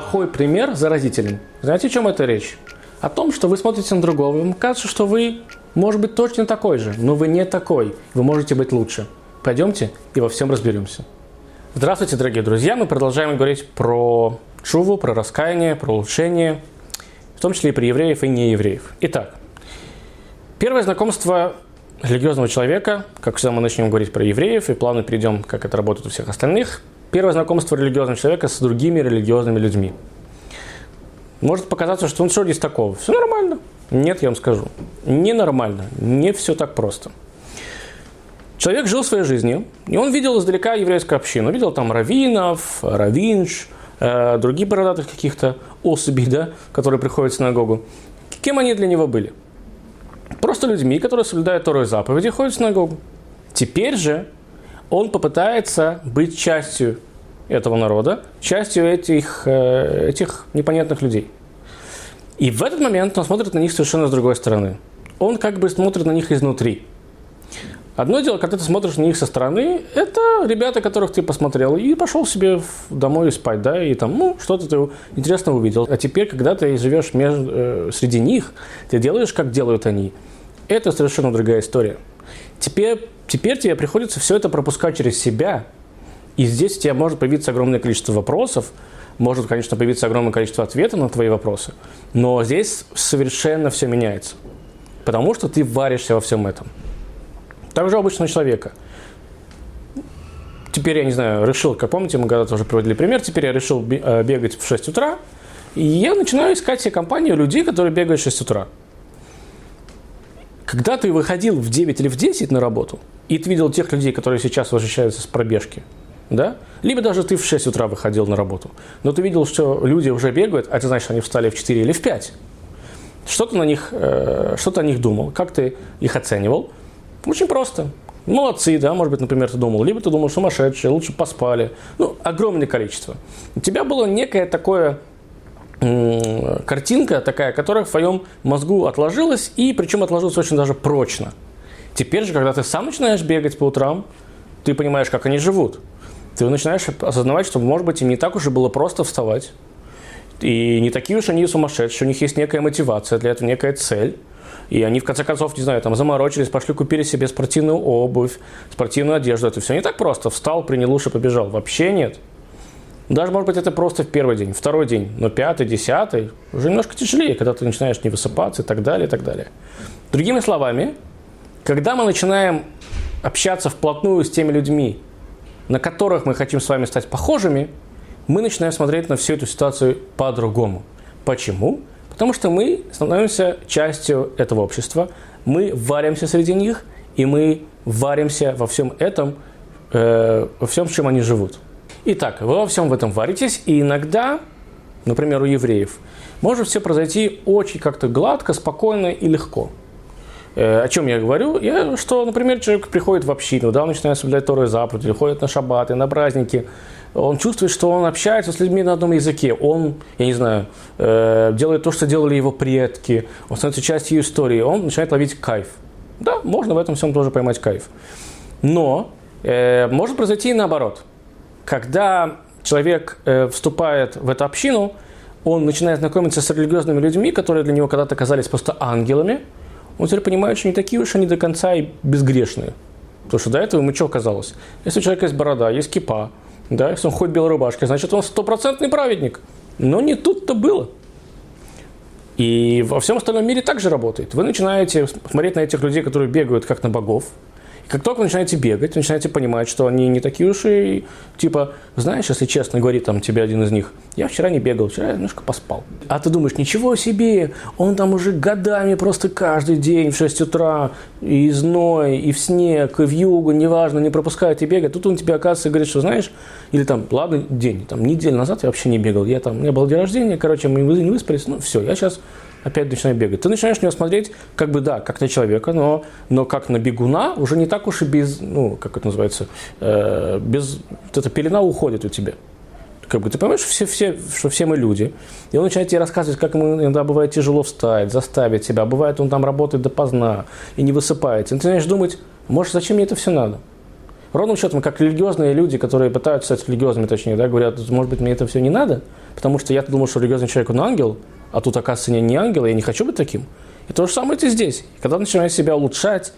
плохой пример заразителен. Знаете, о чем это речь? О том, что вы смотрите на другого, вам кажется, что вы, может быть, точно такой же, но вы не такой, вы можете быть лучше. Пойдемте и во всем разберемся. Здравствуйте, дорогие друзья! Мы продолжаем говорить про чуву, про раскаяние, про улучшение, в том числе и про евреев и неевреев. Итак, первое знакомство религиозного человека, как всегда мы начнем говорить про евреев и плавно перейдем, как это работает у всех остальных. Первое знакомство религиозного человека с другими религиозными людьми. Может показаться, что он что здесь такого? Все нормально. Нет, я вам скажу. Ненормально. Не все так просто. Человек жил своей жизнью, и он видел издалека еврейскую общину. Видел там раввинов, равинш, э, других бородатых каких-то особей, да, которые приходят в синагогу. Кем они для него были? Просто людьми, которые соблюдают Тору и заповеди, ходят в синагогу. Теперь же он попытается быть частью этого народа, частью этих, э, этих непонятных людей. И в этот момент он смотрит на них совершенно с другой стороны. Он как бы смотрит на них изнутри. Одно дело, когда ты смотришь на них со стороны, это ребята, которых ты посмотрел, и пошел себе домой спать, да, и там, ну, что-то ты интересного увидел. А теперь, когда ты живешь между, э, среди них, ты делаешь, как делают они. Это совершенно другая история. Теперь, теперь тебе приходится все это пропускать через себя, и здесь у тебя может появиться огромное количество вопросов, может, конечно, появиться огромное количество ответов на твои вопросы, но здесь совершенно все меняется, потому что ты варишься во всем этом. Также обычного человека. Теперь я не знаю, решил, как помните, мы когда-то уже приводили пример, теперь я решил э, бегать в 6 утра, и я начинаю искать себе компанию людей, которые бегают в 6 утра. Когда ты выходил в 9 или в 10 на работу, и ты видел тех людей, которые сейчас возвращаются с пробежки, да? Либо даже ты в 6 утра выходил на работу, но ты видел, что люди уже бегают, а это значит, они встали в 4 или в 5. Что ты на них, э, что ты о них думал, как ты их оценивал? Очень просто. Молодцы, да, может быть, например, ты думал. Либо ты думал, сумасшедшие, лучше поспали. Ну, огромное количество. У тебя было некое такое картинка такая, которая в твоем мозгу отложилась, и причем отложилась очень даже прочно. Теперь же, когда ты сам начинаешь бегать по утрам, ты понимаешь, как они живут. Ты начинаешь осознавать, что, может быть, им не так уж и было просто вставать. И не такие уж они сумасшедшие, у них есть некая мотивация, для этого некая цель. И они, в конце концов, не знаю, там заморочились, пошли, купили себе спортивную обувь, спортивную одежду. Это все не так просто. Встал, принял уши, побежал. Вообще нет. Даже, может быть, это просто в первый день, второй день, но пятый, десятый уже немножко тяжелее, когда ты начинаешь не высыпаться и так далее, и так далее. Другими словами, когда мы начинаем общаться вплотную с теми людьми, на которых мы хотим с вами стать похожими, мы начинаем смотреть на всю эту ситуацию по-другому. Почему? Потому что мы становимся частью этого общества, мы варимся среди них, и мы варимся во всем этом, э, во всем, чем они живут. Итак, вы во всем в этом варитесь, и иногда, например, у евреев, может все произойти очень как-то гладко, спокойно и легко. Э, о чем я говорю? Я, что, например, человек приходит в общину, да, он начинает соблюдать Торы заповеди, ходит на шаббаты, на праздники, он чувствует, что он общается с людьми на одном языке. Он, я не знаю, э, делает то, что делали его предки. Он становится частью истории. Он начинает ловить кайф. Да, можно в этом всем тоже поймать кайф. Но э, может произойти и наоборот. Когда человек э, вступает в эту общину, он начинает знакомиться с религиозными людьми, которые для него когда-то казались просто ангелами. Он теперь понимает, что не такие уж они до конца и безгрешные. Потому что до этого ему что казалось? Если у человека есть борода, есть кипа, да, если он ходит в белой рубашке, значит, он стопроцентный праведник. Но не тут-то было. И во всем остальном мире также работает. Вы начинаете смотреть на этих людей, которые бегают как на богов, как только вы начинаете бегать, начинаете понимать, что они не такие уж и, типа, знаешь, если честно, говорит там тебе один из них, я вчера не бегал, вчера я немножко поспал. А ты думаешь, ничего себе, он там уже годами просто каждый день в 6 утра и зной, и в снег, и в югу, неважно, не пропускает и бегает. Тут он тебе оказывается говорит, что знаешь, или там, ладно, день, там, неделю назад я вообще не бегал, я там, у меня был день рождения, короче, мы не выспались, ну все, я сейчас опять начинает бегать. Ты начинаешь на него смотреть, как бы, да, как на человека, но, но как на бегуна уже не так уж и без, ну, как это называется, э, без, вот эта пелена уходит у тебя. Как бы ты понимаешь, все, все, что все мы люди. И он начинает тебе рассказывать, как ему иногда бывает тяжело встать, заставить себя. Бывает, он там работает допоздна и не высыпается. И ты начинаешь думать, может, зачем мне это все надо? ровным счетом, как религиозные люди, которые пытаются стать религиозными, точнее, да, говорят, может быть, мне это все не надо, потому что я думал, что религиозный человек, он ангел, а тут, оказывается, не, не ангел, я не хочу быть таким. И то же самое ты здесь. Когда ты начинаешь себя улучшать,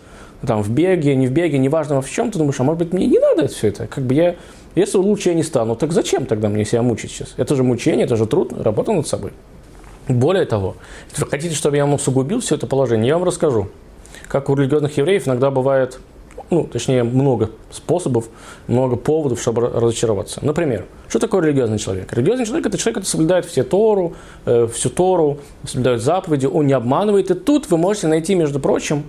там, в беге, не в беге, неважно в чем, ты думаешь, а может быть, мне не надо это все это. Как бы я, если лучше я не стану, так зачем тогда мне себя мучить сейчас? Это же мучение, это же труд, работа над собой. Более того, если вы хотите, чтобы я вам усугубил все это положение, я вам расскажу, как у религиозных евреев иногда бывает, ну, точнее, много способов, много поводов, чтобы разочароваться. Например, что такое религиозный человек? Религиозный человек – это человек, который соблюдает все Тору, э, всю Тору, соблюдает заповеди, он не обманывает. И тут вы можете найти, между прочим,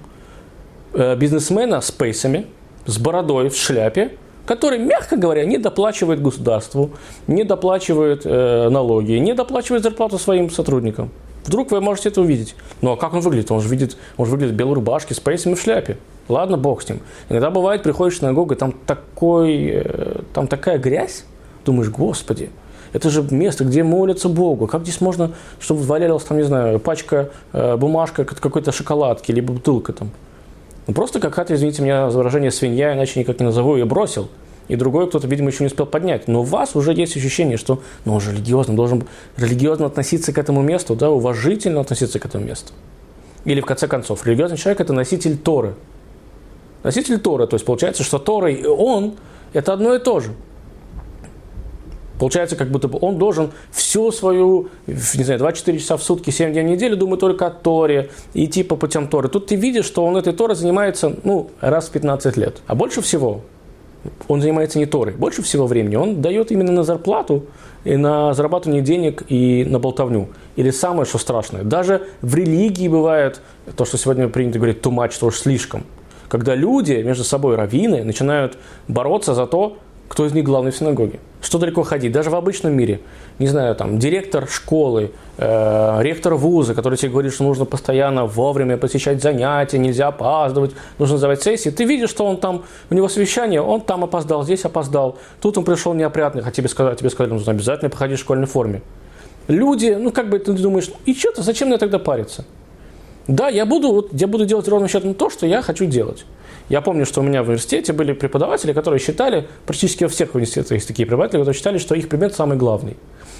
э, бизнесмена с пейсами, с бородой, в шляпе, который, мягко говоря, не доплачивает государству, не доплачивает э, налоги, не доплачивает зарплату своим сотрудникам. Вдруг вы можете это увидеть. Ну а как он выглядит? Он же видит, он же выглядит в белой рубашке с пейсами в шляпе. Ладно, бог с ним. Иногда бывает, приходишь в синагогу, и там, такой, э, там такая грязь, думаешь, господи, это же место, где молятся Богу. Как здесь можно, чтобы валялась там, не знаю, пачка, э, бумажка какой-то шоколадки, либо бутылка там. Ну, просто какая-то, извините меня за выражение, свинья, иначе никак не назову, ее бросил. И другой кто-то, видимо, еще не успел поднять. Но у вас уже есть ощущение, что ну, он же религиозно, должен религиозно относиться к этому месту, да, уважительно относиться к этому месту. Или, в конце концов, религиозный человек – это носитель Торы. Носитель Торы, то есть получается, что Тора и он – это одно и то же. Получается, как будто бы он должен всю свою, не знаю, 24 часа в сутки, 7 дней в неделю думать только о Торе, идти по путям Торы. Тут ты видишь, что он этой Торой занимается, ну, раз в 15 лет. А больше всего он занимается не Торой. Больше всего времени он дает именно на зарплату, и на зарабатывание денег, и на болтовню. Или самое, что страшное, даже в религии бывает то, что сегодня принято говорить too much, что уж слишком. Когда люди между собой, раввины, начинают бороться за то, кто из них главный в синагоге. Что далеко ходить? Даже в обычном мире. Не знаю, там, директор школы, э, ректор вуза, который тебе говорит, что нужно постоянно вовремя посещать занятия, нельзя опаздывать, нужно сдавать сессии. Ты видишь, что он там, у него совещание, он там опоздал, здесь опоздал. Тут он пришел неопрятный, а тебе сказали, тебе сказали, нужно обязательно походить в школьной форме. Люди, ну как бы ты думаешь, и что-то, зачем мне тогда париться? Да, я буду, вот, я буду делать ровно счетом то, что я хочу делать. Я помню, что у меня в университете были преподаватели, которые считали, практически во всех университетах есть такие преподаватели, которые считали, что их предмет самый главный.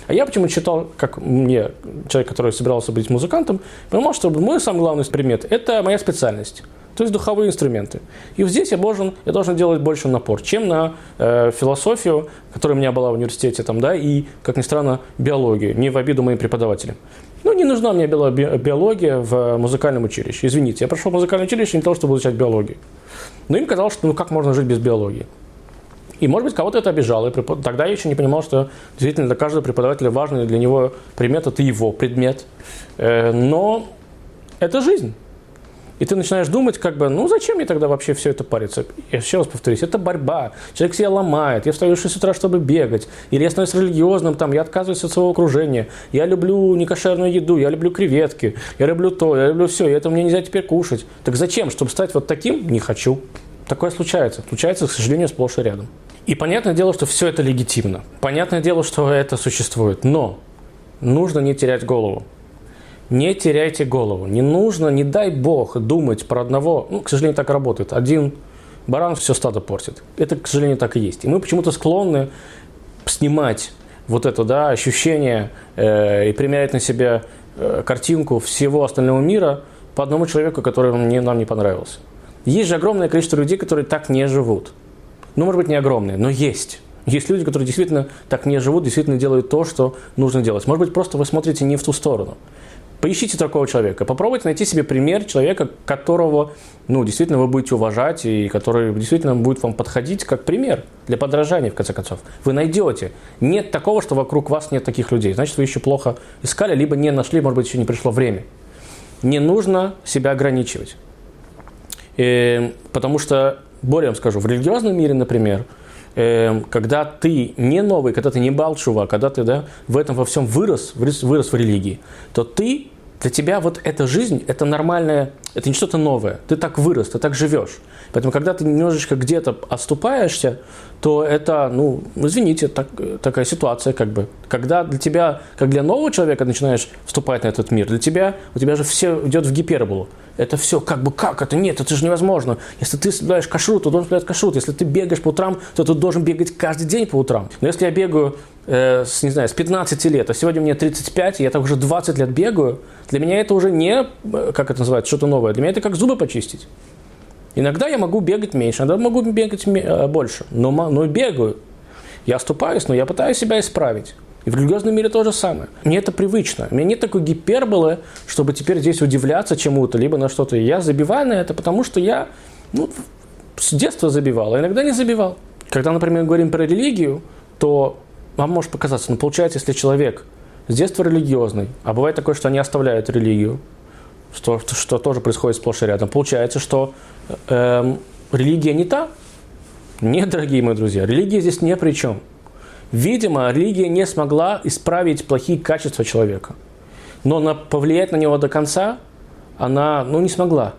А я почему-то считал, как мне, человек, который собирался быть музыкантом, понимал, что мой самый главный предмет – это моя специальность. То есть духовые инструменты. И вот здесь я должен, я должен делать больше напор, чем на э, философию, которая у меня была в университете, там, да, и, как ни странно, биологию, не в обиду моим преподавателям. Ну, не нужна мне биология в музыкальном училище. Извините, я прошел музыкальное училище не для того, чтобы изучать биологию. Но им казалось, что ну как можно жить без биологии. И, может быть, кого-то это обижало. И тогда я еще не понимал, что действительно для каждого преподавателя важный для него предмет – это его предмет. Э, но это жизнь. И ты начинаешь думать, как бы, ну зачем мне тогда вообще все это париться? Я еще раз повторюсь, это борьба. Человек себя ломает. Я встаю в 6 утра, чтобы бегать. Или я становлюсь религиозным, там, я отказываюсь от своего окружения. Я люблю некошерную еду, я люблю креветки, я люблю то, я люблю все. И это мне нельзя теперь кушать. Так зачем? Чтобы стать вот таким? Не хочу. Такое случается. Случается, к сожалению, сплошь и рядом. И понятное дело, что все это легитимно. Понятное дело, что это существует. Но нужно не терять голову не теряйте голову. Не нужно, не дай бог, думать про одного. Ну, к сожалению, так работает. Один баран все стадо портит. Это, к сожалению, так и есть. И мы почему-то склонны снимать вот это да, ощущение э, и примерять на себя э, картинку всего остального мира по одному человеку, который мне, нам не понравился. Есть же огромное количество людей, которые так не живут. Ну, может быть, не огромное, но есть. Есть люди, которые действительно так не живут, действительно делают то, что нужно делать. Может быть, просто вы смотрите не в ту сторону. Поищите такого человека. Попробуйте найти себе пример человека, которого ну, действительно вы будете уважать и который действительно будет вам подходить как пример для подражания, в конце концов. Вы найдете. Нет такого, что вокруг вас нет таких людей. Значит, вы еще плохо искали, либо не нашли, может быть, еще не пришло время. Не нужно себя ограничивать. И, э, потому что, более вам скажу, в религиозном мире, например, э, когда ты не новый, когда ты не балчува, когда ты да, в этом во всем вырос, вырос в религии, то ты для тебя вот эта жизнь – это нормальная это не что-то новое. Ты так вырос, ты так живешь. Поэтому, когда ты немножечко где-то отступаешься, то это, ну, извините, так, такая ситуация как бы. Когда для тебя, как для нового человека начинаешь вступать на этот мир, для тебя, у тебя же все идет в гиперболу. Это все как бы как? Это нет, это же невозможно. Если ты соблюдаешь кашрут, то должен соблюдать кашрут. Если ты бегаешь по утрам, то ты должен бегать каждый день по утрам. Но если я бегаю э, с, не знаю, с 15 лет, а сегодня мне 35, и я так уже 20 лет бегаю, для меня это уже не, э, как это называется, что-то новое. Для меня это как зубы почистить. Иногда я могу бегать меньше, иногда могу бегать э, больше, но, но бегаю. Я оступаюсь, но я пытаюсь себя исправить. И в религиозном мире то же самое. Мне это привычно. У меня нет такой гиперболы, чтобы теперь здесь удивляться чему-то, либо на что-то. Я забиваю на это, потому что я ну, с детства забивал, а иногда не забивал. Когда, например, говорим про религию, то вам может показаться, ну, получается, если человек с детства религиозный, а бывает такое, что они оставляют религию, что, что тоже происходит сплошь и рядом, получается, что э, религия не та. Нет, дорогие мои друзья, религия здесь не при чем. Видимо, религия не смогла исправить плохие качества человека. Но на, повлиять на него до конца она ну, не смогла.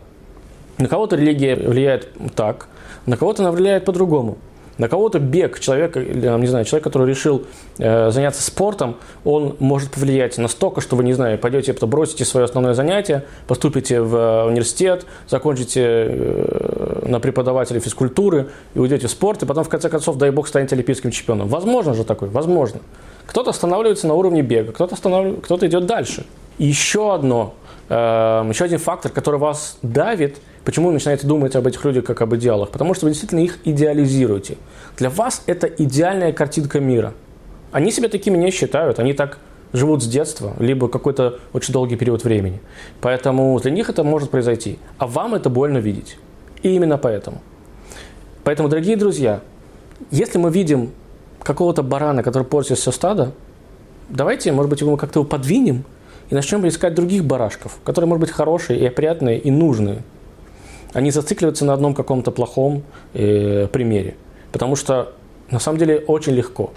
На кого-то религия влияет так, на кого-то она влияет по-другому. На кого-то бег человека, или, не знаю, человек, который решил э, заняться спортом, он может повлиять настолько, что вы, не знаю, пойдете, бросите свое основное занятие, поступите в э, университет, закончите э, на преподавателя физкультуры и уйдете в спорт, и потом, в конце концов, дай бог, станете олимпийским чемпионом. Возможно же такое, возможно. Кто-то останавливается на уровне бега, кто-то, останавливается, кто-то идет дальше. И еще одно, еще один фактор, который вас давит – Почему вы начинаете думать об этих людях как об идеалах? Потому что вы действительно их идеализируете. Для вас это идеальная картинка мира. Они себя такими не считают, они так живут с детства, либо какой-то очень долгий период времени. Поэтому для них это может произойти. А вам это больно видеть. И именно поэтому. Поэтому, дорогие друзья, если мы видим какого-то барана, который портит все стадо, давайте, может быть, его как-то его подвинем и начнем искать других барашков, которые, может быть, хорошие и опрятные и нужные – они зацикливаются на одном каком-то плохом э, примере. Потому что на самом деле очень легко.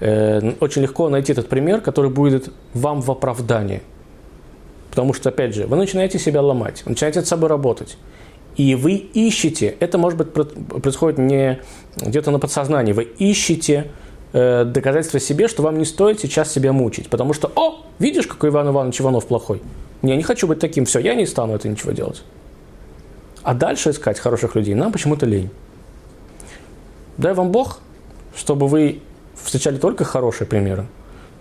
Э, очень легко найти этот пример, который будет вам в оправдание. Потому что, опять же, вы начинаете себя ломать, вы начинаете над собой работать. И вы ищете, это может быть происходит не где-то на подсознании, вы ищете э, доказательства себе, что вам не стоит сейчас себя мучить. Потому что, о, видишь, какой Иван Иванович Иванов плохой. Я не хочу быть таким, все, я не стану это ничего делать. А дальше искать хороших людей нам почему-то лень. Дай вам Бог, чтобы вы встречали только хорошие примеры.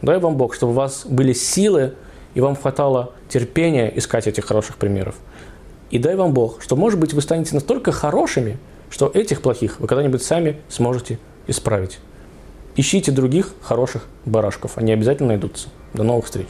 Дай вам Бог, чтобы у вас были силы и вам хватало терпения искать этих хороших примеров. И дай вам Бог, что, может быть, вы станете настолько хорошими, что этих плохих вы когда-нибудь сами сможете исправить. Ищите других хороших барашков, они обязательно найдутся. До новых встреч!